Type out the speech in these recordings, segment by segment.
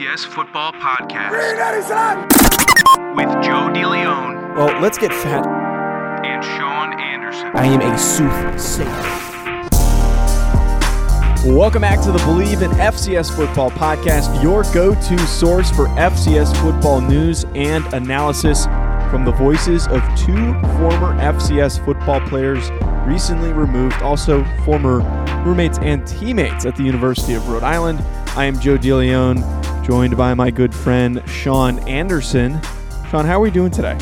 FCS Football Podcast with Joe DeLeon Well, let's get fat. and Sean Anderson. I am a soothsayer. Welcome back to the Believe in FCS Football podcast, your go to source for FCS football news and analysis from the voices of two former FCS football players recently removed, also former roommates and teammates at the University of Rhode Island. I am Joe DeLeon, joined by my good friend Sean Anderson. Sean, how are we doing today?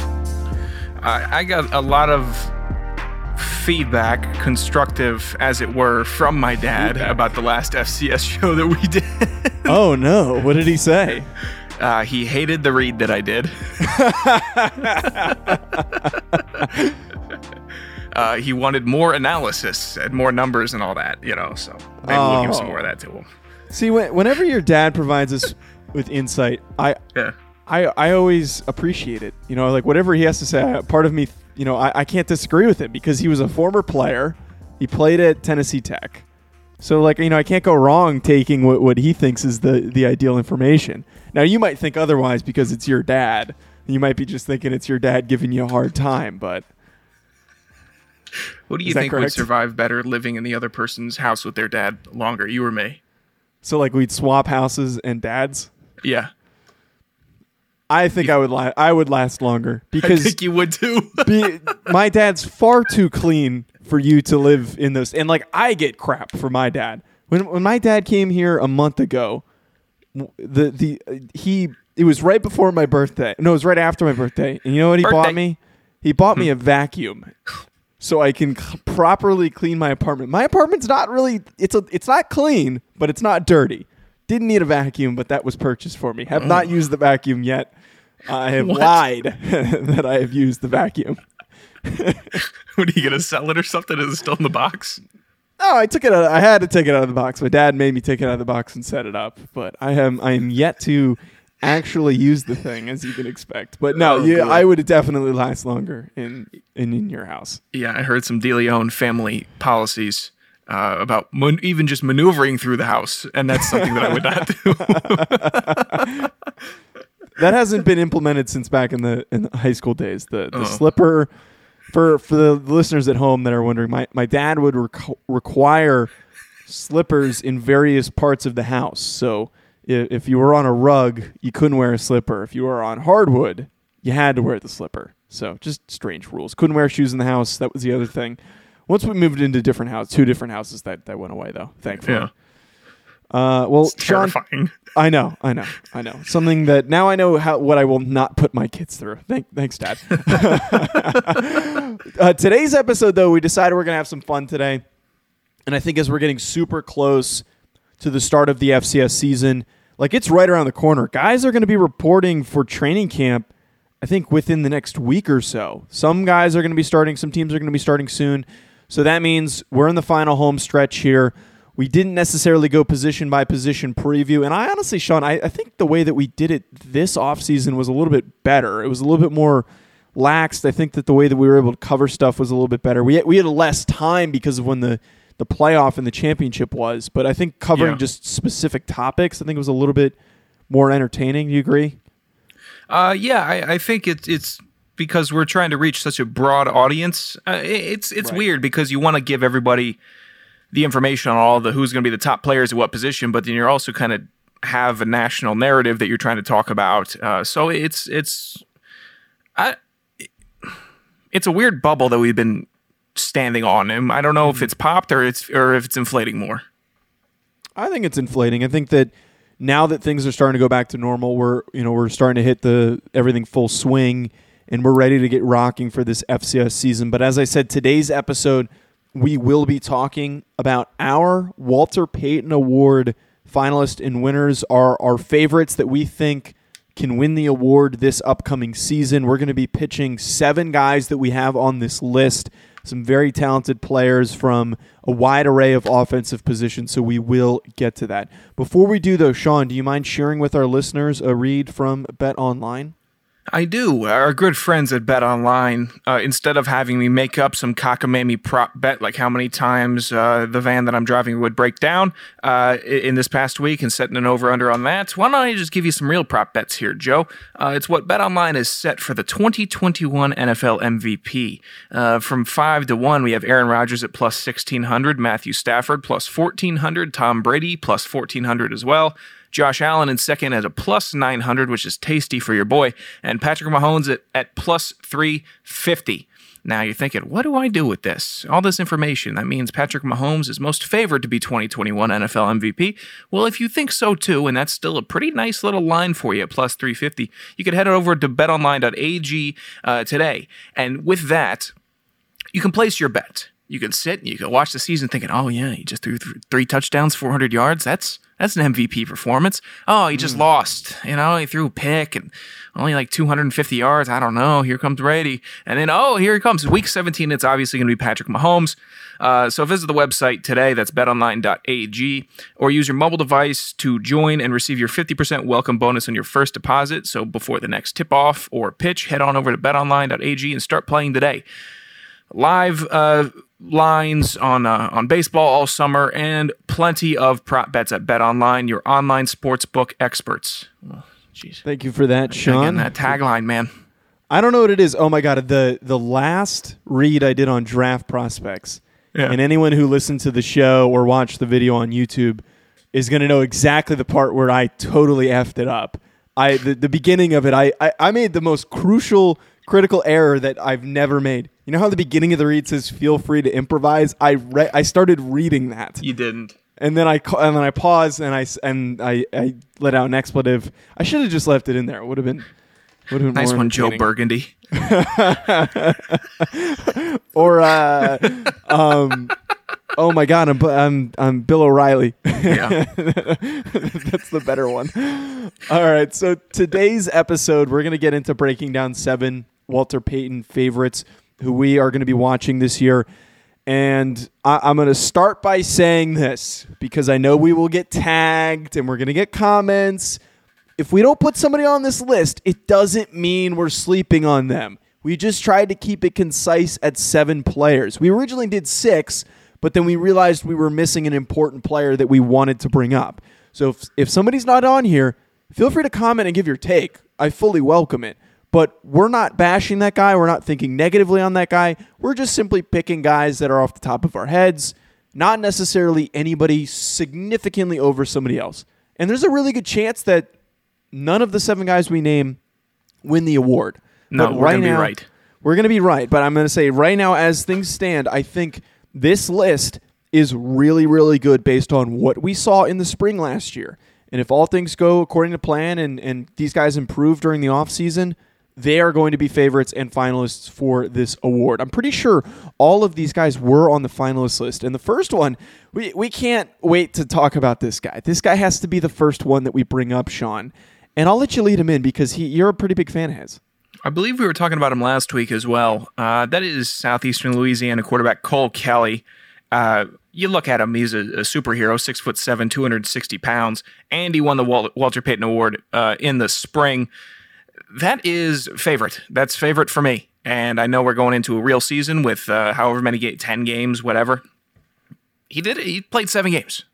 I I got a lot of feedback, constructive as it were, from my dad about the last FCS show that we did. Oh no, what did he say? Uh, he hated the read that I did. uh, he wanted more analysis and more numbers and all that, you know. So maybe we'll give some Oh. more of that to him. See, when, whenever your dad provides us with insight, I, Yeah. I, I always appreciate it. You know, like whatever he has to say, part of me, you know, I, I can't disagree with him because he was a former player. He played at Tennessee Tech. So, like, you know, I can't go wrong taking what, what he thinks is the, the ideal information. Now, you might think otherwise because it's your dad. You might be just thinking it's your dad giving you a hard time, but What do you think would survive better living in the other person's house with their dad longer, you or me? so like we'd swap houses and dads. Yeah. I think I would la- I would last longer I because think you would too. be, my dad's far too clean for you to live in those. And like I get crap for my dad. When when my dad came here a month ago, the the uh, he it was right before my birthday. No, it was right after my birthday. And you know what he bought me? He bought me a vacuum. So I can c- properly clean my apartment. My apartment's not really it's a it's not clean, but it's not dirty. Didn't need a vacuum, but that was purchased for me. Have not mm. used the vacuum yet. I have What? lied that I have used the vacuum. what are you gonna sell it or something? Is it still in the box? Oh, I took it. Out, I had to take it out of the box. My dad made me take it out of the box and set it up. But I am I am yet to actually use the thing, as you can expect. But no, Oh, yeah. I would definitely last longer in in, in your house. Yeah, I heard some DeLeon family policies uh, about man- even just maneuvering through the house, and that's something that I would not do. That hasn't been implemented since back in the in the high school days. The the Oh. slipper for for the listeners at home that are wondering, my my dad would requ- require slippers in various parts of the house. So if, if you were on a rug, you couldn't wear a slipper. If you were on hardwood, you had to wear the slipper. So just strange rules. Couldn't wear shoes in the house. That was the other thing. Once we moved into different houses, two different houses, that that went away though. Thankfully. yeah, Uh, well, it's Sean, terrifying. I know, I know, I know. Something that now I know how what I will not put my kids through. Thank, thanks, Dad. uh, today's episode, though, we decided we're gonna have some fun today, and I think as we're getting super close to the start of the FCS season, like it's right around the corner. Guys are gonna be reporting for training camp. I think within the next week or so. Some guys are going to be starting. Some teams are going to be starting soon. So that means we're in the final home stretch here. We didn't necessarily go position by position preview. And I honestly, Sean, I, I think the way that we did it this offseason was a little bit better. It was a little bit more laxed. I think that the way that we were able to cover stuff was a little bit better. We had, we had less time because of when the, the playoff and the championship was. But I think covering Yeah. just specific topics, I think it was a little bit more entertaining. Do you agree? Uh, yeah, I, I think it's it's because we're trying to reach such a broad audience. Uh, it's it's Right. weird because you want to give everybody the information on all the who's going to be the top players at what position, but then you're also kind of have a national narrative that you're trying to talk about. Uh, so it's it's I it's a weird bubble that we've been standing on, and I don't know if it's popped or it's or if it's inflating more. I think it's inflating. I think that now that things are starting to go back to normal, we're you know we're starting to hit the everything full swing, and we're ready to get rocking for this FCS season. But as I said, today's episode we will be talking about our Walter Payton Award finalists and winners, are our favorites that we think can win the award this upcoming season. We're going to be pitching seven guys that we have on this list. Some very talented players from a wide array of offensive positions, so we will get to that. Before we do, though, Sean, do you mind sharing with our listeners a read from Bet Online? I do. Our good friends at Bet Online, uh, instead of having me make up some cockamamie prop bet, like how many times uh, the van that I'm driving would break down uh, in this past week and setting an over under on that, why don't I just give you some real prop bets here, Joe? Uh, it's what Bet Online is set for the 2021 NFL MVP. Uh, from 5 to 1, we have Aaron Rodgers at plus 1600, Matthew Stafford plus 1400, Tom Brady plus 1400 as well. Josh Allen in second at a plus 900, which is tasty for your boy, and Patrick Mahomes at, at plus 350. Now you're thinking, what do I do with this? All this information. That means Patrick Mahomes is most favored to be 2021 NFL MVP. Well, if you think so too, and that's still a pretty nice little line for you at plus 350, you could head over to betonline.ag uh, today. And with that, you can place your bet. You can sit and you can watch the season thinking, oh, yeah, he just threw th- three touchdowns, 400 yards. That's that's an MVP performance. Oh, he just lost. You know, he threw a pick and only like 250 yards. I don't know. Here comes Brady. And then, oh, here he comes. Week 17, it's obviously going to be Patrick Mahomes. Uh, so visit the website today. That's betonline.ag or use your mobile device to join and receive your 50% welcome bonus on your first deposit. So before the next tip off or pitch, head on over to betonline.ag and start playing today live uh, lines on uh, on baseball all summer, and plenty of prop bets at Bet Online, your online sports book experts. Jeez, Thank you for that, Sean. Again, that tagline, man. I don't know what it is. Oh my god, the the last read I did on draft prospects. Yeah. And anyone who listened to the show or watched the video on YouTube is going to know exactly the part where I totally effed it up. I the, the beginning of it, I, I I made the most crucial critical error that I've never made. You know how the beginning of the read says "Feel free to improvise." I re- I started reading that, You didn't. and then I ca- and then I paused and I s- and I, I let out an expletive. I should have just left it in there. It would have been would have been Nice one, Joe. Burgundy. or uh, um, oh my god, I'm I'm I'm Bill O'Reilly. Yeah. That's the better one. All right, so today's episode, we're gonna get into breaking down seven Walter Payton favorites who we are going to be watching this year. And I, I'm going to start by saying this because I know we will get tagged and we're going to get comments. If we don't put somebody on this list, it doesn't mean we're sleeping on them. We just tried to keep it concise at seven players. We originally did six, but then we realized we were missing an important player that we wanted to bring up. So if, if somebody's not on here, feel free to comment and give your take. I fully welcome it. But we're not bashing that guy. We're not thinking negatively on that guy. We're just simply picking guys that are off the top of our heads, not necessarily anybody significantly over somebody else. And there's a really good chance that none of the seven guys we name win the award. No, But we're gonna be now- right. We're going to be right. But I'm going to say right now, as things stand, I think this list is really, really good based on what we saw in the spring last year. And if all things go according to plan and, and these guys improve during the offseason, they are going to be favorites and finalists for this award. I'm pretty sure all of these guys were on the finalist list. And the first one, we, we can't wait to talk about this guy. This guy has to be the first one that we bring up, Sean. And I'll let you lead him in because he, you're a pretty big fan of his. I believe we were talking about him last week as well. Uh, that is Southeastern Louisiana quarterback Cole Kelly. Uh, you look at him; he's a, a superhero, six foot seven, two hundred sixty pounds, and he won the Wal- Walter Payton Award uh, in the spring. That is favorite. That's favorite for me. And I know we're going into a real season with uh, however many ga- ten games, whatever. He did. He played seven games.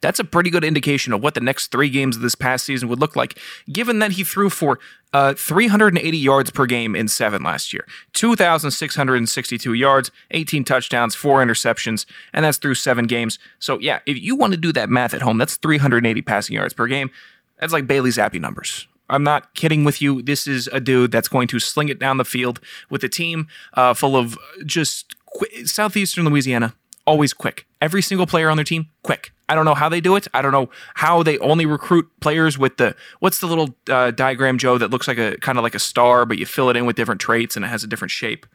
That's a pretty good indication of what the next three games of this past season would look like, given that he threw for uh, 380 yards per game in seven last year, 2,662 yards, 18 touchdowns, four interceptions, and that's through seven games. So, yeah, if you want to do that math at home, that's 380 passing yards per game. That's like Bailey Zappe numbers. I'm not kidding with you. This is a dude that's going to sling it down the field with a team uh, full of just qu- southeastern Louisiana, always quick. Every single player on their team, quick. I don't know how they do it. I don't know how they only recruit players with the what's the little uh, diagram, Joe, that looks like a kind of like a star, but you fill it in with different traits and it has a different shape.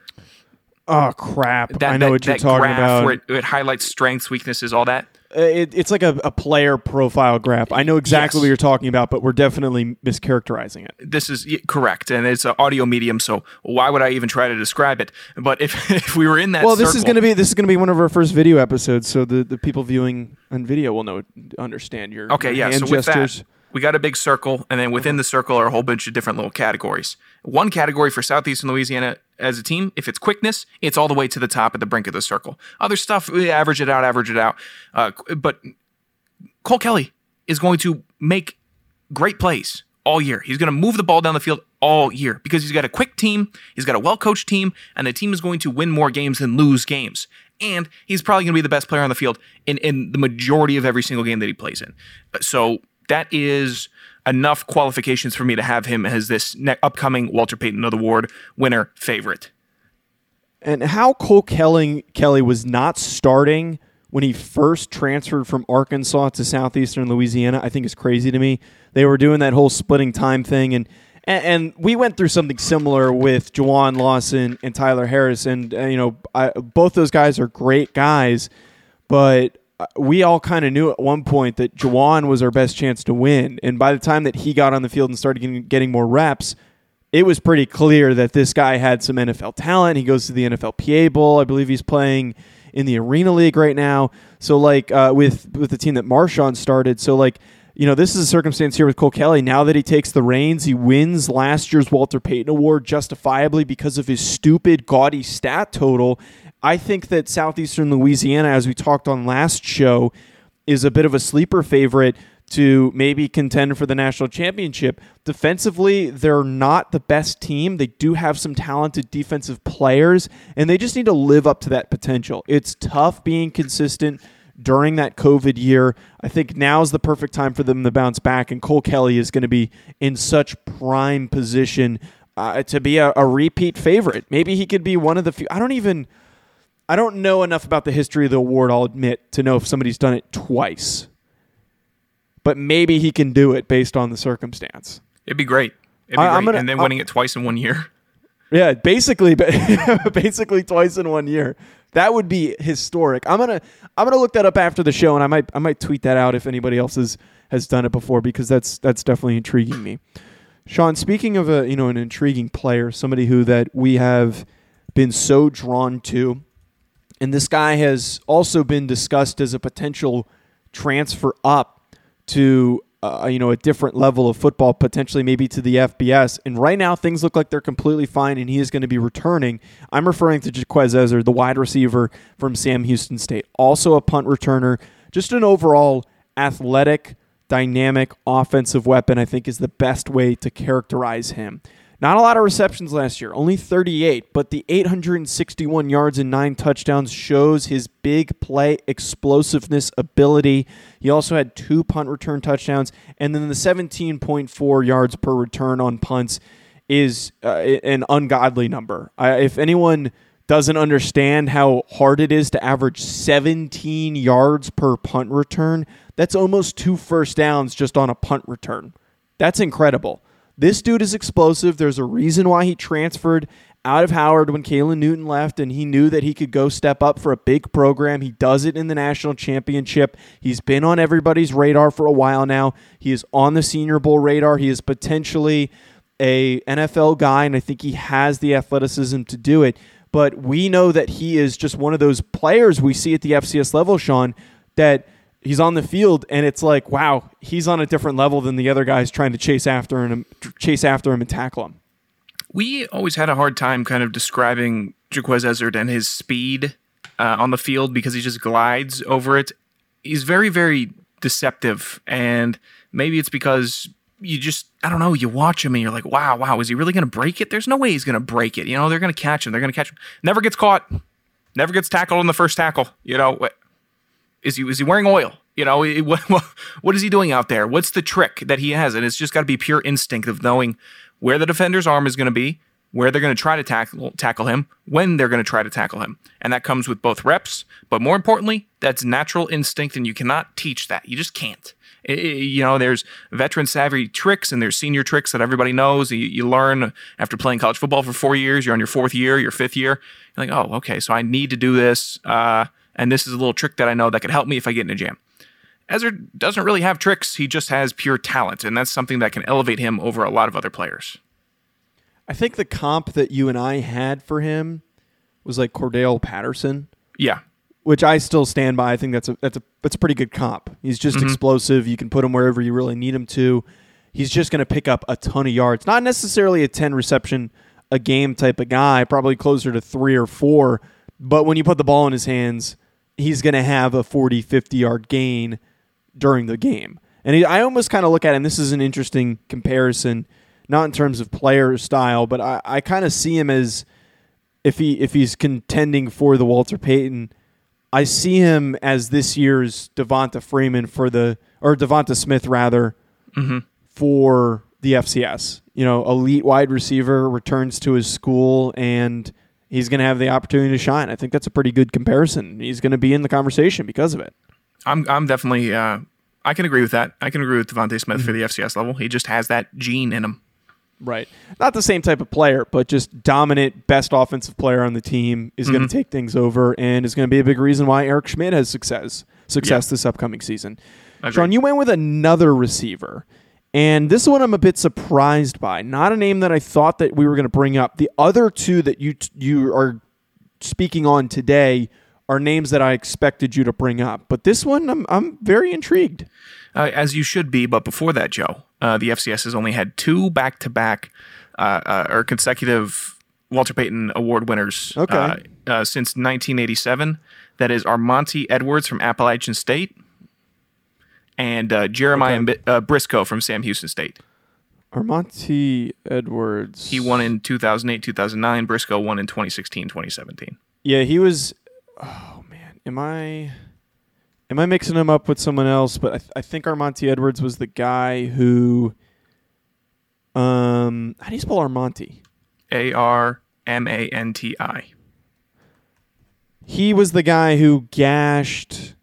Oh crap! That, I know that, what you're that talking about. where it, it highlights strengths, weaknesses, all that. Uh, it, it's like a, a player profile graph. I know exactly Yes. what you're talking about, but we're definitely mischaracterizing it. this is correct and it's an audio medium so why would i even try to describe it but if, if we were in that Well, this is going to be this is going to be one of our first video episodes, so the, the people viewing on video will know understand your okay yeah hand so with gestures. that we got a big circle, and then within the circle are a whole bunch of different little categories. One category for Southeastern Louisiana as a team, if it's quickness, it's all the way to the top at the brink of the circle. Other stuff, we average it out, average it out. Uh, but Cole Kelly is going to make great plays all year. He's going to move the ball down the field all year because he's got a quick team, he's got a well coached team, and the team is going to win more games than lose games. And he's probably going to be the best player on the field in, in the majority of every single game that he plays in. So that is enough qualifications for me to have him as this ne- upcoming Walter Payton of the Award winner favorite. And how Cole Kelly, Kelly was not starting when he first transferred from Arkansas to southeastern Louisiana, I think is crazy to me. They were doing that whole splitting time thing, and and, we went through something similar with Juwan Lawson and Tyler Harris, and uh, you know, I, both those guys are great guys, but we all kind of knew at one point that Juwan was our best chance to win, and by the time that he got on the field and started getting, getting more reps, it was pretty clear that this guy had some NFL talent. He goes to the NFLPA Bowl, I believe he's playing in the Arena League right now. So like uh, with with the team that Marshawn started, so like you know, this is a circumstance here with Cole Kelly. Now that he takes the reins, he wins last year's Walter Payton Award justifiably because of his stupid, gaudy stat total. I think that Southeastern Louisiana, as we talked on last show, is a bit of a sleeper favorite to maybe contend for the national championship. Defensively, they're not the best team. They do have some talented defensive players, and they just need to live up to that potential. It's tough being consistent during that COVID year. I think now is the perfect time for them to bounce back, and Cole Kelly is going to be in such prime position uh, to be a, a repeat favorite. Maybe he could be one of the few. I don't even. I don't know enough about the history of the award, I'll admit, to know if somebody's done it twice. But maybe he can do it based on the circumstance. It'd be great. It'd be I- great. gonna- and then I'll- winning it twice in one year. Yeah, basically, basically twice in one year. That would be historic. I'm gonna I'm gonna look that up after the show, and I might I might tweet that out if anybody else has has done it before because that's that's definitely intriguing me. Sean, speaking of a you know an intriguing player, somebody who that we have been so drawn to, and this guy has also been discussed as a potential transfer up to uh, you know a different level of football, potentially maybe to the FBS. And right now things look like they're completely fine, and he is going to be returning. I'm referring to Jequez Ezzard, the wide receiver from Sam Houston State, also a punt returner, just an overall athletic, dynamic offensive weapon. I think is the best way to characterize him. Not a lot of receptions last year, only 38, but the 861 yards and nine touchdowns shows his big play explosiveness ability. He also had two punt return touchdowns, and then the 17.4 yards per return on punts is uh, an ungodly number. I, if anyone doesn't understand how hard it is to average 17 yards per punt return, that's almost two first downs just on a punt return. That's incredible. This dude is explosive. There's a reason why he transferred out of Howard when Caylin Newton left, and he knew that he could go step up for a big program. He does it in the national championship. He's been on everybody's radar for a while now. He is on the Senior Bowl radar. He is potentially a NFL guy, and I think he has the athleticism to do it. But we know that he is just one of those players we see at the FCS level, Sean, that he's on the field and it's like, wow, he's on a different level than the other guys trying to chase after him, chase after him and tackle him. We always had a hard time kind of describing Jequez Ezzard and his speed uh, on the field because he just glides over it. He's very, very deceptive, and maybe it's because you just I don't know. You watch him and you're like, wow, wow, is he really going to break it? There's no way he's going to break it. You know, they're going to catch him. They're going to catch him. Never gets caught. Never gets tackled in the first tackle. You know, is he is he wearing oil? You know, what what, is he doing out there? What's the trick that he has? And it's just got to be pure instinct of knowing where the defender's arm is going to be, where they're going to try to tackle tackle him, when they're going to try to tackle him, and that comes with both reps. But more importantly, that's natural instinct, and you cannot teach that. You just can't. You know, there's veteran savvy tricks and there's senior tricks that everybody knows. You, you learn after playing college football for four years. You're on your fourth year, your fifth year. You're like, oh, okay, so I need to do this, uh, and this is a little trick that I know that could help me if I get in a jam. Ezzard doesn't really have tricks. He just has pure talent, and that's something that can elevate him over a lot of other players. I think the comp that you and I had for him was like Cordarrelle Patterson. Yeah, which I still stand by. I think that's a that's a that's a pretty good comp. He's just mm-hmm. explosive. You can put him wherever you really need him to. He's just going to pick up a ton of yards. Not necessarily a 10 reception a game type of guy, probably closer to 3 or 4, but when you put the ball in his hands, he's going to have a 40 50 yard gain during the game. And he, I almost kind of look at him this is an interesting comparison not in terms of player style, but I, I kind of see him as if he if he's contending for the Walter Payton I see him as this year's Devonta Freeman for the or Devonta Smith rather mm-hmm. for the FCS. You know, elite wide receiver returns to his school and he's going to have the opportunity to shine. I think that's a pretty good comparison. He's going to be in the conversation because of it. I'm I'm definitely uh, I can agree with that. I can agree with Devonta Smith for the FCS level. He just has that gene in him. Right. Not the same type of player, but just dominant, best offensive player on the team is going to take things over and is going to be a big reason why Eric Schmidt has success success Yeah. this upcoming season. Sean, you went with another receiver. And this one I'm a bit surprised by. Not a name that I thought that we were going to bring up. The other two that you you are speaking on today are names that I expected you to bring up. But this one I'm I'm very intrigued. uh, as you should be. But before that, Joe, uh, the FCS has only had two back-to-back uh, uh, or consecutive Walter Payton Award winners Okay. uh, uh, since 1987. That is Armanti Edwards from Appalachian State and uh, Jeremiah Okay. Bi- uh, Briscoe from Sam Houston State. Armanti Edwards. He won in 2008, 2009. Briscoe won in 2016, 2017. Yeah, he was. Oh man, am I? Am I mixing him up with someone else? But I, th- I think Armanti Edwards was the guy who. Um, how do you spell Armanti? A R M A N T I. He was the guy who gashed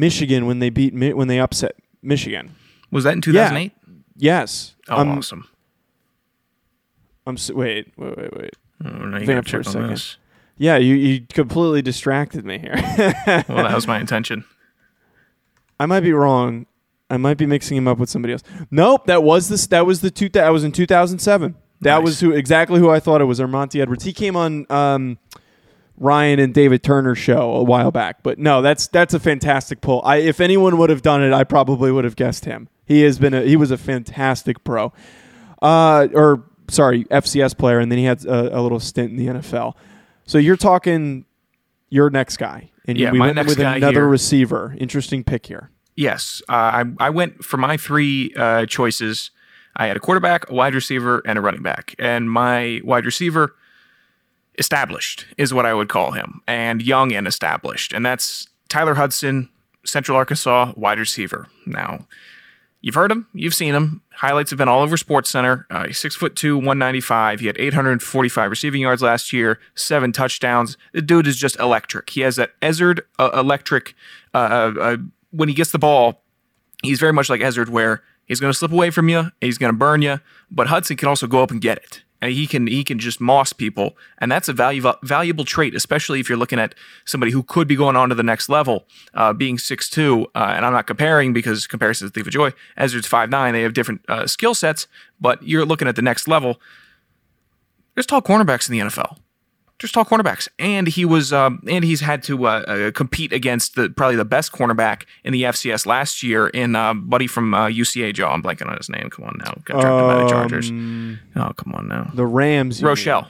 Michigan when they beat Mi- when they upset Michigan. Was that in 2008? Yes. Oh, I'm, awesome. I'm s- wait, wait, wait, wait. Oh, now you Vamp for a check on second. this. Yeah, you you completely distracted me here. Well, that was my intention. I might be wrong. I might be mixing him up with somebody else. Nope, that was this. That was the two. That was in 2007. That Nice. was who exactly who I thought it was. Armanti Edwards. He came on um, Ryan and David Turner show a while back. But no, that's that's a fantastic pull. I if anyone would have done it, I probably would have guessed him. He has been a he was a fantastic pro. Uh, or sorry, FCS player, and then he had a, a little stint in the NFL. So you're talking your next guy, and Yeah, we my went next with another here- receiver. Interesting pick here. Yes, uh, I I went for my three uh, choices. I had a quarterback, a wide receiver, and a running back. And my wide receiver, established, is what I would call him, and young and established. And that's Tyler Hudson, Central Arkansas wide receiver. Now, you've heard him, you've seen him. Highlights have been all over Sports Center. Uh, he's six foot two, one ninety five. He had eight hundred forty five receiving yards last year, seven touchdowns. The dude is just electric. He has that Ezzard uh, electric. Uh, uh, uh, when he gets the ball, he's very much like Ezzard, where he's going to slip away from you, he's going to burn you, but Hudson can also go up and get it. And he can he can just moss people, and that's a value, valuable trait, especially if you're looking at somebody who could be going on to the next level, uh, being 6'2", uh, and I'm not comparing because comparisons leave a joy. Ezzard's five nine; they have different uh, skill sets, but you're looking at the next level. There's tall cornerbacks in the NFL just tall cornerbacks, and he was, um, and he's had to uh, uh, compete against the probably the best cornerback in the FCS last year in uh, buddy from uh, UCA. Joe, I'm blanking on his name. Come on now, got drafted by the Chargers. Oh, come on now, The Rams. you mean. Rochell.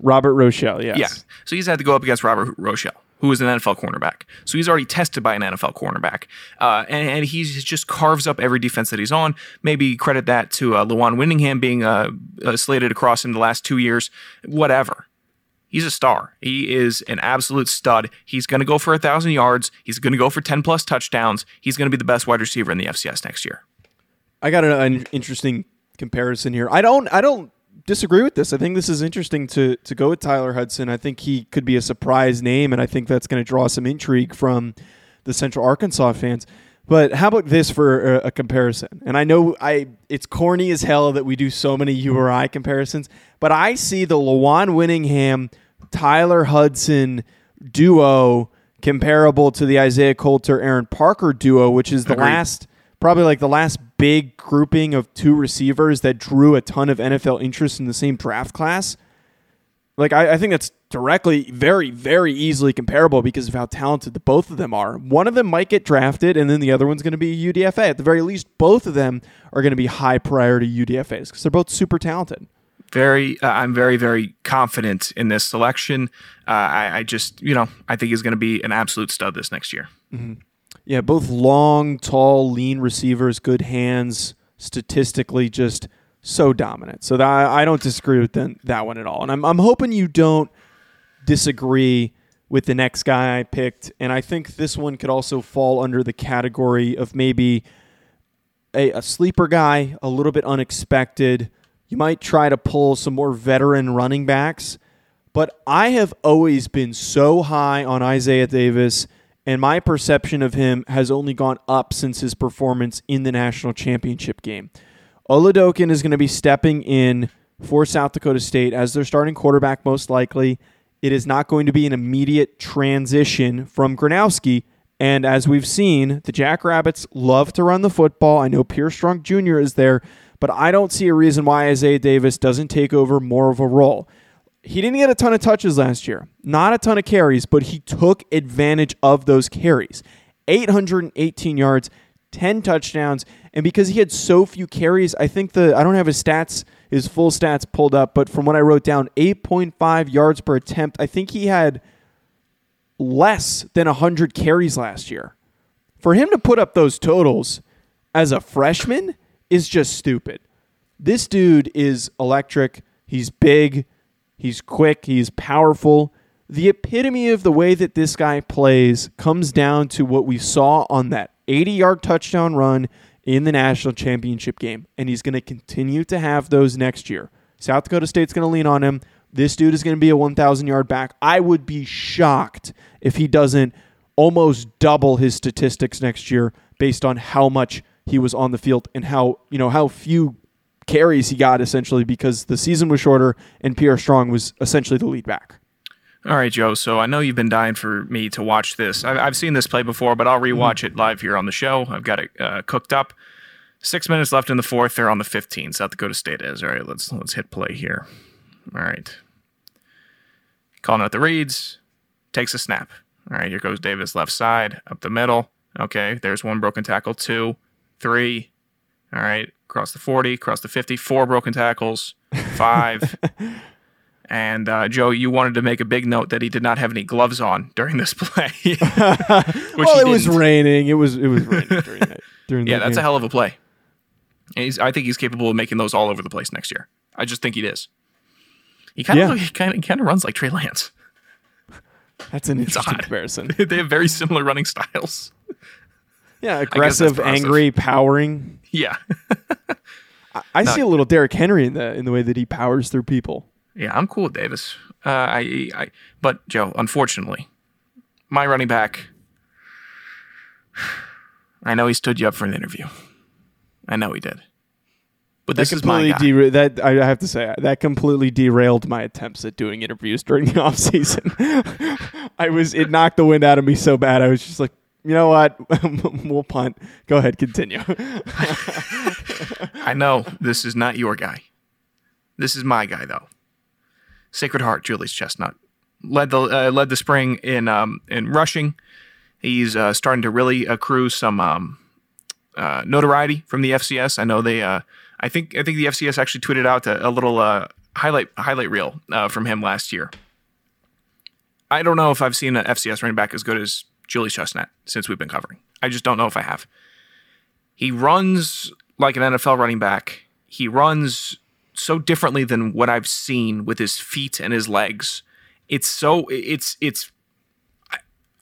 Robert Rochell, yes. Yeah, so he's had to go up against Robert Rochell, who is an NFL cornerback. So he's already tested by an NFL cornerback, uh, and, and he's just carves up every defense that he's on. Maybe credit that to uh, Lujuan Winningham being uh, uh, slated across him the last two years. Whatever. He's a star. He is an absolute stud. He's going to go for a thousand yards. He's going to go for ten plus touchdowns. He's going to be the best wide receiver in the FCS next year. I got an, an interesting comparison here. I don't I don't disagree with this. I think this is interesting to to go with Tyler Hudson. I think he could be a surprise name, and I think that's going to draw some intrigue from the Central Arkansas fans. But how about this for a, a comparison? And I know I it's corny as hell that we do so many URI comparisons, but I see the Lujuan Winningham, Tyler Hudson duo comparable to the Isaiah Coulter, Aaron Parker duo, which is the Agreed. last probably like the last big grouping of two receivers that drew a ton of NFL interest in the same draft class. Like I, I think that's directly, very, very easily comparable because of how talented the both of them are. One of them might get drafted, and then the other one's going to be a UDFA. At the very least, both of them are going to be high priority UDFA's because they're both super talented. Very, uh, I'm very, very confident in this selection. Uh, I, I just, you know, I think he's going to be an absolute stud this next year. Yeah, both long, tall, lean receivers, good hands, statistically just so dominant. So that, I don't disagree with that one at all. And I'm, I'm hoping you don't disagree with the next guy I picked. And I think this one could also fall under the category of maybe a, a sleeper guy, a little bit unexpected. You might try to pull some more veteran running backs. But I have always been so high on Isaiah Davis, and my perception of him has only gone up since his performance in the national championship game. Oladokun is going to be stepping in for South Dakota State as their starting quarterback, most likely. It is not going to be an immediate transition from Gronowski. And as we've seen, the Jackrabbits love to run the football. I know Pierre Strong Jr. is there, but I don't see a reason why Isaiah Davis doesn't take over more of a role. He didn't get a ton of touches last year, not a ton of carries, but he took advantage of those carries. 818 yards, 10 touchdowns, and because he had so few carries, I think the I don't have his stats, his full stats pulled up, but from what I wrote down, 8.5 yards per attempt. I think he had less than 100 carries last year. For him to put up those totals as a freshman is just stupid. This dude is electric. He's big. He's quick. He's powerful. The epitome of the way that this guy plays comes down to what we saw on that 80 yard touchdown run in the national championship game. And he's going to continue to have those next year. South Dakota State's going to lean on him. This dude is going to be a 1,000 yard back. I would be shocked if he doesn't almost double his statistics next year based on how much he was on the field and how, you know, how few carries he got essentially because the season was shorter and Pierre Strong was essentially the lead back. All right, Joe. So I know you've been dying for me to watch this. I've, I've seen this play before, but I'll rewatch it live here on the show. I've got it uh, cooked up. Six minutes left in the fourth. They're on the 15. South Dakota State is. All right, let's let's hit play here. All right. Calling out the reads. Takes a snap. All right, here goes Davis left side, up the middle. Okay, there's one broken tackle, two, three. All right, across the 40, across the 50, four broken tackles, five. and uh, Joe, you wanted to make a big note that he did not have any gloves on during this play. Well, it was raining. It was it was raining during that. During Yeah, that that's a hell of a play. I think he's capable of making those all over the place next year. I just think he is. He kind Yeah. of he kind of kind of runs like Trey Lance. That's an interesting comparison. they have very similar running styles. Yeah, aggressive, angry, powering. Yeah, I see a little Derrick Henry in the in the way that he powers through people. Yeah, I'm cool with Davis. Uh, I, I, but Joe, unfortunately, my running back. I know he stood you up for an interview. I know he did. But this that is my completely guy. dera- that I have to say that completely derailed my attempts at doing interviews during the off season. I was it knocked the wind out of me so bad. I was just like, you know what, we'll punt. Go ahead, continue. I know this is not your guy. This is my guy, though. Sacred Heart, Julius Chestnut led the uh, led the spring in um, in rushing. He's uh, starting to really accrue some um, uh, notoriety from the FCS. I know they. Uh, I think I think the FCS actually tweeted out a, a little uh, highlight highlight reel uh, from him last year. I don't know if I've seen an FCS running back as good as Julius Chestnut since we've been covering. I just don't know if I have. He runs like an NFL running back. He runs so differently than what I've seen with his feet and his legs. It's so it's it's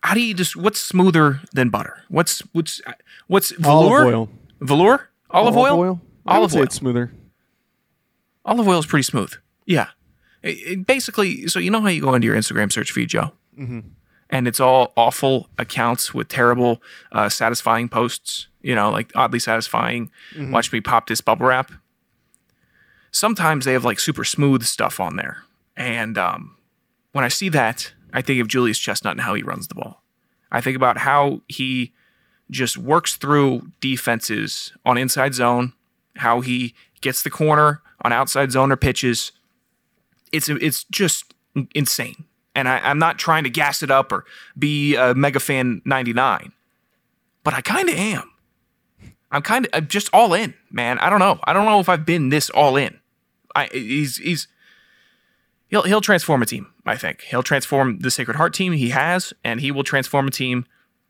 how do you just what's smoother than butter? What's what's what's velour? Olive oil. Velour? Olive, oil? I would Olive say oil. it's smoother. Olive oil is pretty smooth. Yeah. It- it basically, so you know how you go into your Instagram search feed, Joe? Mm-hmm. And it's all awful accounts with terrible, uh, satisfying posts, you know, like oddly satisfying. Watch me pop this bubble wrap. Sometimes they have like super smooth stuff on there. And um, when I see that, I think of Julius Chestnut and how he runs the ball. I think about how he just works through defenses on inside zone, how he gets the corner on outside zone or pitches. It's it's just insane. And I, I'm not trying to gas it up or be a mega fan 99, but I kind of am. I'm kind of just all in, man. I don't know. I don't know if I've been this all in. I he's he's he'll he'll transform a team. I think he'll transform the Sacred Heart team. He has, and he will transform a team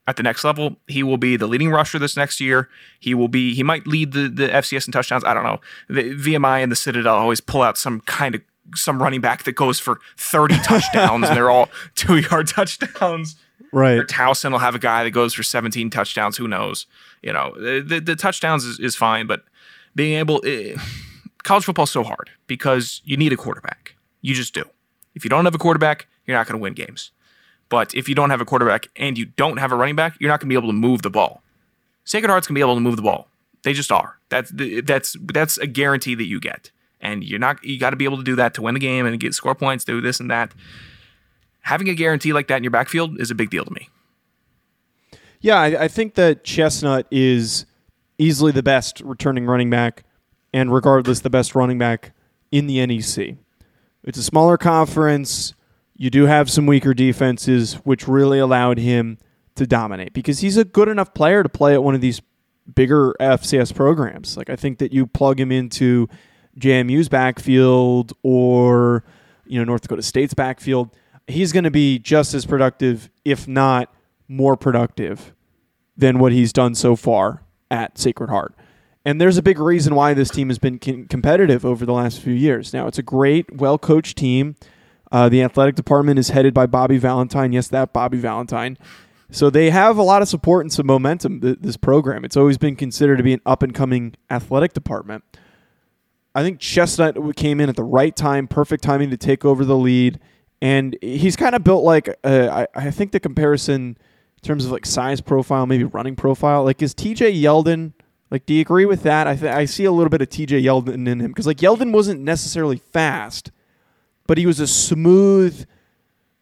at the next level. He will be the leading rusher this next year. He will be. He might lead the the FCS in touchdowns. I don't know. The VMI and the Citadel always pull out some kind of some running back that goes for 30 touchdowns and they're all two yard touchdowns. Right. Or Towson will have a guy that goes for 17 touchdowns. Who knows? You know, the, the, the touchdowns is, is fine, but being able, eh, college football's so hard because you need a quarterback. You just do. If you don't have a quarterback, you're not going to win games. But if you don't have a quarterback and you don't have a running back, you're not going to be able to move the ball. Sacred Heart's going to be able to move the ball. They just are. That's that's that's a guarantee that you get. And you're not you got to be able to do that to win the game and get score points, do this and that. Having a guarantee like that in your backfield is a big deal to me. Yeah, I, I think that Chestnut is easily the best returning running back, and regardless, the best running back in the NEC. It's a smaller conference. You do have some weaker defenses, which really allowed him to dominate because he's a good enough player to play at one of these bigger FCS programs. Like I think that you plug him into JMU's backfield or you know North Dakota State's backfield, he's going to be just as productive, if not more productive, than what he's done so far at Sacred Heart. And there's a big reason why this team has been com- competitive over the last few years. Now, it's a great, well coached team. Uh, the athletic department is headed by Bobby Valentine. Yes, that Bobby Valentine. So they have a lot of support and some momentum, th- this program. It's always been considered to be an up and coming athletic department. I think Chestnut came in at the right time, perfect timing to take over the lead. And he's kind of built like, uh, I, I think the comparison in terms of like size profile, maybe running profile, like is TJ Yeldon like, do you agree with that? I th- I see a little bit of TJ Yeldon in him because like Yeldon wasn't necessarily fast, but he was a smooth,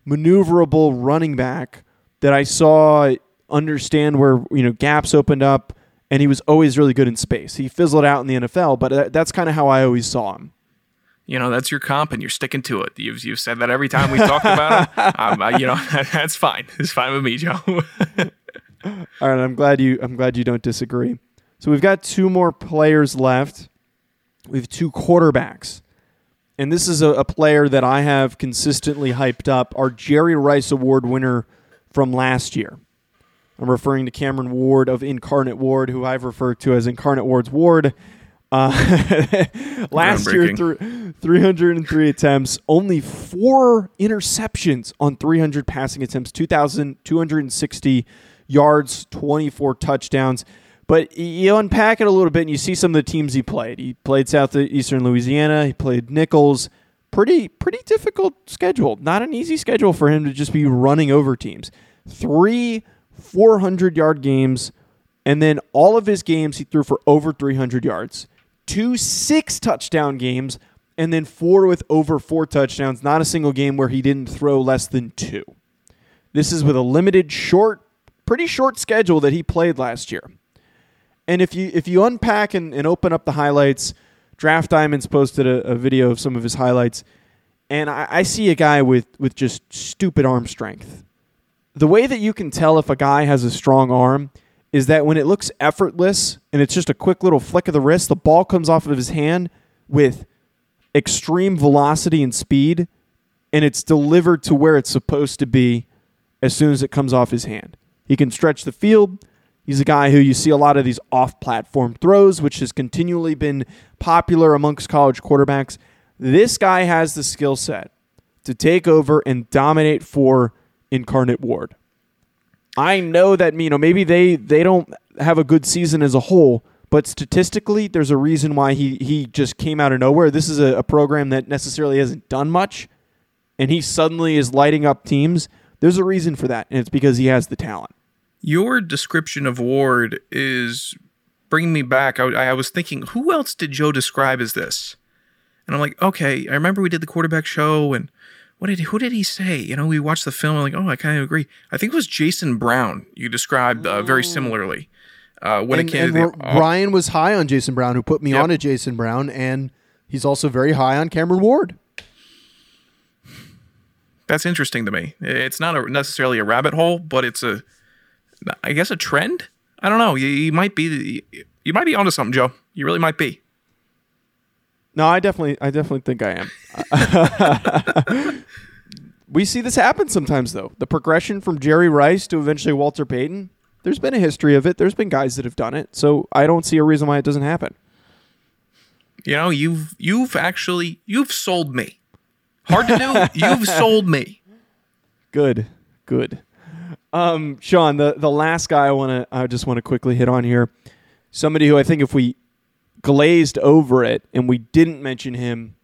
maneuverable running back that I saw understand where you know gaps opened up, and he was always really good in space. He fizzled out in the NFL, but uh, that's kind of how I always saw him. You know, that's your comp, and you're sticking to it. You've, you've said that every time we talked about him. Um, uh, you know, that's fine. It's fine with me, Joe. All right, I'm glad you I'm glad you don't disagree. So we've got two more players left. We have two quarterbacks. And this is a, a, player that I have consistently hyped up, our Jerry Rice Award winner from last year. I'm referring to Cameron Ward of Incarnate Word, who I've referred to as Incarnate Word's Ward. Uh, last year, th- 303 attempts, only four interceptions on 300 passing attempts, 2,260 yards, 24 touchdowns. But you unpack it a little bit and you see some of the teams he played. He played Southeastern Louisiana. He played Nicholls. Pretty pretty difficult schedule. Not an easy schedule for him to just be running over teams. Three 400 yard games, and then all of his games he threw for over 300 yards. Two six touchdown games, and then four with over four touchdowns. Not a single game where he didn't throw less than two. This is with a limited, short, pretty short schedule that he played last year. And if you if you unpack and, and open up the highlights, Draft Diamonds posted a, a video of some of his highlights, and I, I see a guy with with just stupid arm strength. The way that you can tell if a guy has a strong arm is that when it looks effortless and it's just a quick little flick of the wrist, the ball comes off of his hand with extreme velocity and speed, and it's delivered to where it's supposed to be as soon as it comes off his hand. He can stretch the field. He's a guy who you see a lot of these off platform throws, which has continually been popular amongst college quarterbacks. This guy has the skill set to take over and dominate for Incarnate Word. I know that you know maybe they they don't have a good season as a whole, but statistically, there's a reason why he he just came out of nowhere. This is a, a program that necessarily hasn't done much, and he suddenly is lighting up teams. There's a reason for that, and it's because he has the talent. Your description of Ward is bringing me back. I, I, was thinking, who else did Joe describe as this? And I'm like, okay, I remember we did the quarterback show, and what did who did he say? You know, we watched the film. I'm like, oh, I kind of agree. I think it was Jason Brown. You described uh, very similarly. Uh, when and, it came and to the, Ryan was high on Jason Brown, who put me yep. on to Jason Brown, and he's also very high on Cameron Ward. That's interesting to me. It's not a, necessarily a rabbit hole, but it's a, I guess, a trend. I don't know. You, you might be, you might be onto something, Joe. You really might be. No, I definitely, I definitely think I am. we see this happen sometimes, though. The progression from Jerry Rice to eventually Walter Payton. There's been a history of it. There's been guys that have done it, so I don't see a reason why it doesn't happen. You know, you've you've actually you've sold me. Hard to do. you've sold me. Good, good. Um, Sean, the the last guy I want to, I just want to quickly hit on here. Somebody who I think if we glazed over it and we didn't mention him,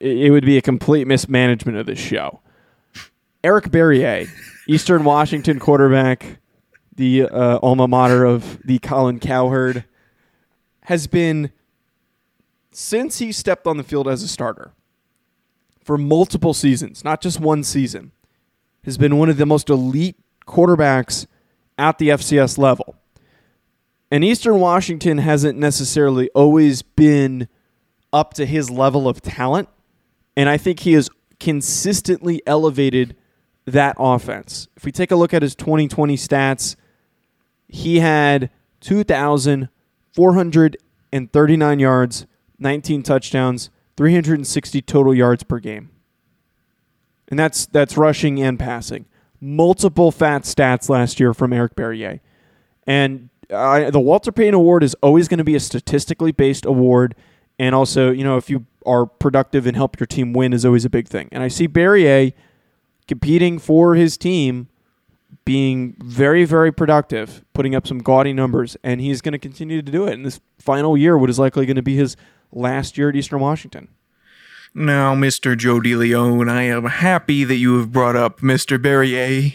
it, it would be a complete mismanagement of this show. Eric Barriere, Eastern Washington quarterback, the uh, alma mater of the Colin Cowherd, has been since he stepped on the field as a starter for multiple seasons, not just one season, has been one of the most elite quarterbacks at the FCS level. And Eastern Washington hasn't necessarily always been up to his level of talent. And I think he has consistently elevated that offense. If we take a look at his 2020 stats, he had 2,439 yards, 19 touchdowns, 360 total yards per game. And that's that's rushing and passing. Multiple fat stats last year from Eric Barriere. And the Walter Payton Award is always going to be a statistically based award. And also, you know, if you are productive and help your team win is always a big thing. And I see Barriere competing for his team being very, very productive, putting up some gaudy numbers, and he's going to continue to do it. And this final year, what is likely going to be his last year at Eastern Washington. Now, Mr. Joe DeLeon, I am happy that you have brought up Mr. Barriere.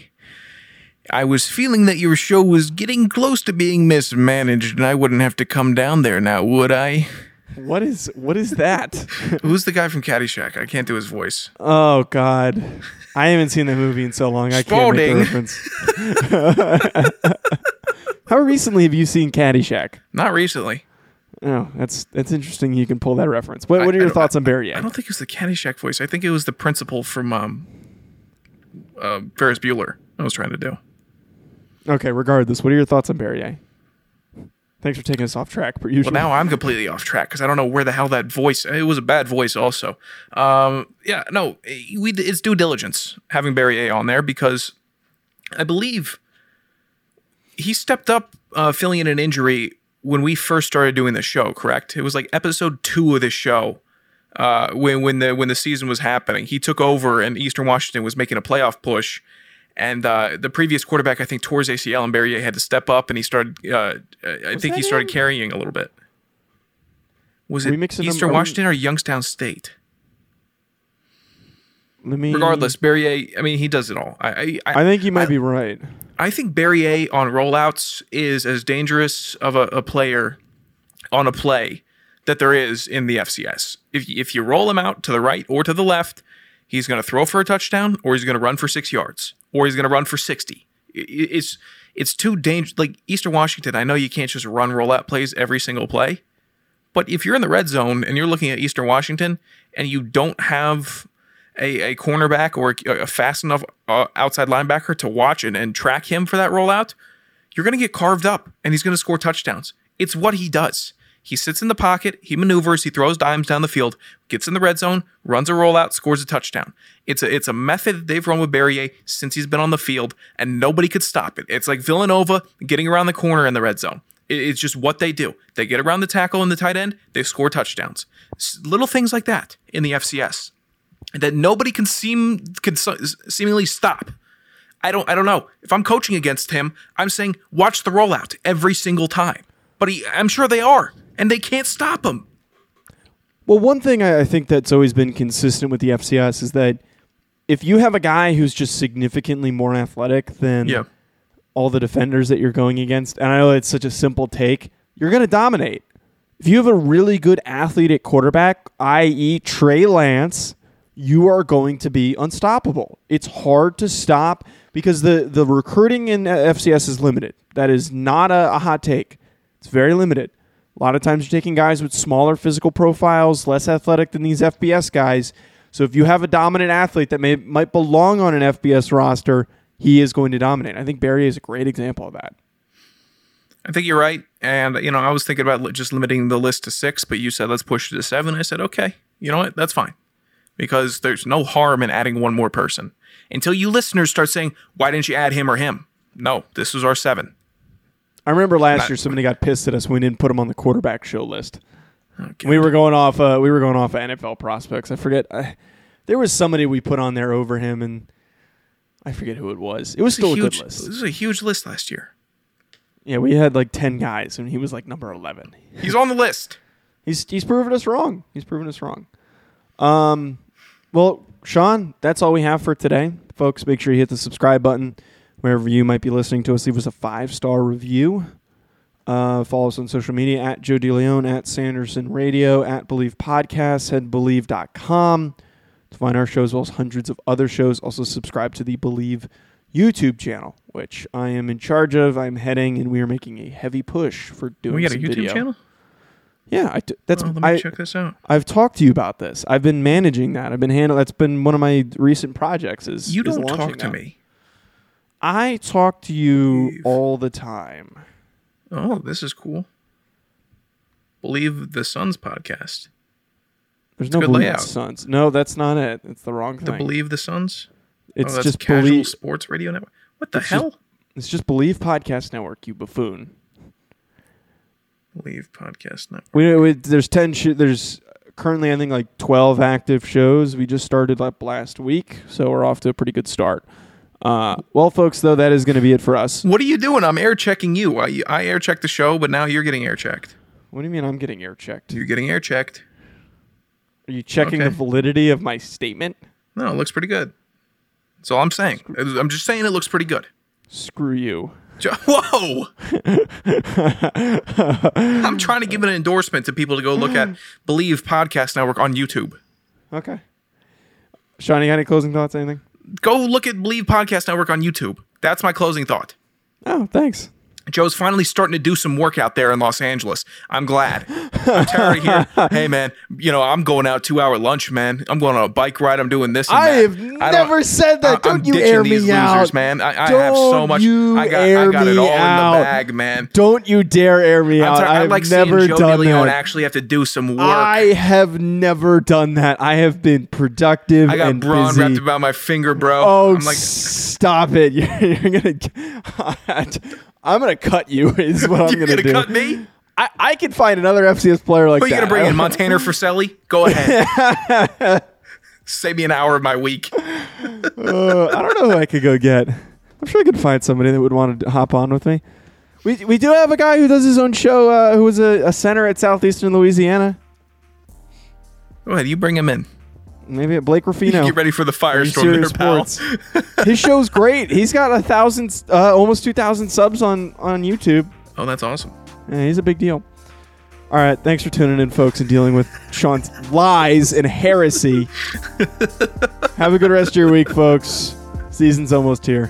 I was feeling that your show was getting close to being mismanaged, and I wouldn't have to come down there now, would I? What is what is that? Who's the guy from Caddyshack? I can't do his voice. oh God, I haven't seen the movie in so long. I can't make the reference. How recently have you seen Caddyshack? Not recently. Oh, that's that's interesting. You can pull that reference. What, what are I your don't- thoughts on Barriere? I don't think it was the Caddyshack voice. I think it was the principal from um, uh, Ferris Bueller. I was trying to do. Okay, regardless, what are your thoughts on Barriere? Thanks for taking us off track, per usual. Well, now I'm completely off track because I don't know where the hell that voice. It was a bad voice, also. Um, yeah, no, we it's due diligence having Barriere on there because I believe he stepped up uh, filling in an injury when we first started doing the show. Correct? It was like episode two of the show. Uh, when when the when the season was happening, he took over and Eastern Washington was making a playoff push, and uh, the previous quarterback I think towards ACL and Barriere had to step up and he started. Uh, I think he started him? carrying a little bit. Was Are it mixing them- Eastern we- Washington or Youngstown State? Let me. Regardless, Barriere. I mean, he does it all. I I, I think you might I- be right. I think Barriere on rollouts is as dangerous of a, a player on a play that there is in the FCS. If if you roll him out to the right or to the left, he's going to throw for a touchdown, or he's going to run for six yards, or he's going to run for sixty. I- I- It's it's too dangerous. Like Eastern Washington, I know you can't just run rollout plays every single play, but if you're in the red zone and you're looking at Eastern Washington and you don't have a, a cornerback or a, fast enough uh, outside linebacker to watch and, and track him for that rollout, you're going to get carved up and he's going to score touchdowns. It's what he does. He sits in the pocket, he maneuvers, he throws dimes down the field, gets in the red zone, runs a rollout, scores a touchdown. It's a it's a method that they've run with Barriere since he's been on the field, and nobody could stop it. It's like Villanova getting around the corner in the red zone. It- It's just what they do. They get around the tackle and the tight end, they score touchdowns. Little things like that in the FCS that nobody can seem can seemingly stop. I don't I don't know. If I'm coaching against him, I'm saying watch the rollout every single time. But he, I'm sure they are, and they can't stop him. Well, one thing I think that's always been consistent with the FCS is that if you have a guy who's just significantly more athletic than Yeah. all the defenders that you're going against, and I know it's such a simple take, you're going to dominate. If you have a really good athlete at quarterback, i.e., Trey Lance, you are going to be unstoppable. It's hard to stop because the, the recruiting in FCS is limited. That is not a, a hot take, it's very limited. A lot of times you're taking guys with smaller physical profiles, less athletic than these FBS guys. So if you have a dominant athlete that may might belong on an FBS roster, he is going to dominate. I think Barriere is a great example of that. I think you're right. And, you know, I was thinking about just limiting the list to six, but you said let's push it to seven. I said, okay, you know what? That's fine. Because there's no harm in adding one more person until you listeners start saying, why didn't you add him or him? No, this was our seven. I remember last Not- year somebody got pissed at us when we didn't put him on the quarterback show list. Okay. We were going off. Uh, we were going off of NFL prospects. I forget. I, there was somebody we put on there over him, and I forget who it was. It was still a, huge, good list. This is a huge list last year. Yeah, we had like ten guys, and he was like number eleven. He's on the list. He's he's proven us wrong. He's proven us wrong. Um, well, Sean, that's all we have for today, folks. Make sure you hit the subscribe button wherever you might be listening to us. Leave us a five star review. Uh, follow us on social media at Joe DeLeon, at Sanderson Radio, at Bleav Podcasts, head bleav.com to find our show as well as hundreds of other shows. Also, subscribe to the Bleav YouTube channel, which I am in charge of. I'm heading, and we are making a heavy push for doing We got a YouTube video. channel? Yeah, I t- that's Oh, let me I, check this out. I've talked to you about this. I've been managing that. I've been handling. That's been one of my recent projects. Is You is don't launching talk to that. me. I talk to you Believe. all the time. Oh, this is cool. Bleav the Suns podcast. There's a no Bleav layout. Sons. No, that's not it. It's the wrong The thing. Bleav the Suns? it's oh, that's just casual believe. sports radio network. What the It's just- hell? It's just Bleav Podcast Network. You buffoon. Bleav podcast network. We, we there's ten. Sh- there's currently I think like twelve active shows. We just started up last week, so we're off to a pretty good start. Uh, well, folks, though, that is going to be it for us. What are you doing? I'm air checking you. I, I air checked the show, but now you're getting air checked. What do you mean I'm getting air checked? You're getting air checked. Are you checking Okay. the validity of my statement? No, it looks pretty good. That's all I'm saying. I'm just saying it looks pretty good. Screw you. Whoa! I'm trying to give an endorsement to people to go look at Bleav Podcast Network on YouTube. Okay. Sean, you got any closing thoughts? Anything? Go look at Bleav Podcast Network on YouTube. That's my closing thought. Oh, thanks. Joe's finally starting to do some work out there in Los Angeles. I'm glad. I'm tired hearing, hey man, you know, I'm going out two hour lunch, man. I'm going on a bike ride. I'm doing this. And I that. have don't- never said that. I- I'm Don't you ditching air me losers, out. man. I, I have so much. you I got, I got it all out. in the bag, man. Don't you dare air me I'm out. I I've like never Joe done that. actually have to do some work. I have never done that. I have been productive I got and brawn busy. wrapped about my finger, bro. Oh, I'm like, stop it! You're, you're gonna. I'm gonna cut you. Is what I'm you're gonna, gonna do. cut me? I, I can find another FCS player like Who are you that. gonna bring in? Montana for Selly? Go ahead. Save me an hour of my week. Uh, I don't know who I could go get. I'm sure I could find somebody that would want to hop on with me. We we do have a guy who does his own show. Uh, who was a, a center at Southeastern Louisiana. Go ahead, you bring him in. Maybe at Blake Ruffino. Get ready for the firestorm there. Sports. His show's great. He's got a thousand, uh, almost two thousand subs on on YouTube. Oh, that's awesome. Yeah, he's a big deal. All right, thanks for tuning in, folks, and dealing with Sean's lies and heresy. Have a good rest of your week, folks. Season's almost here.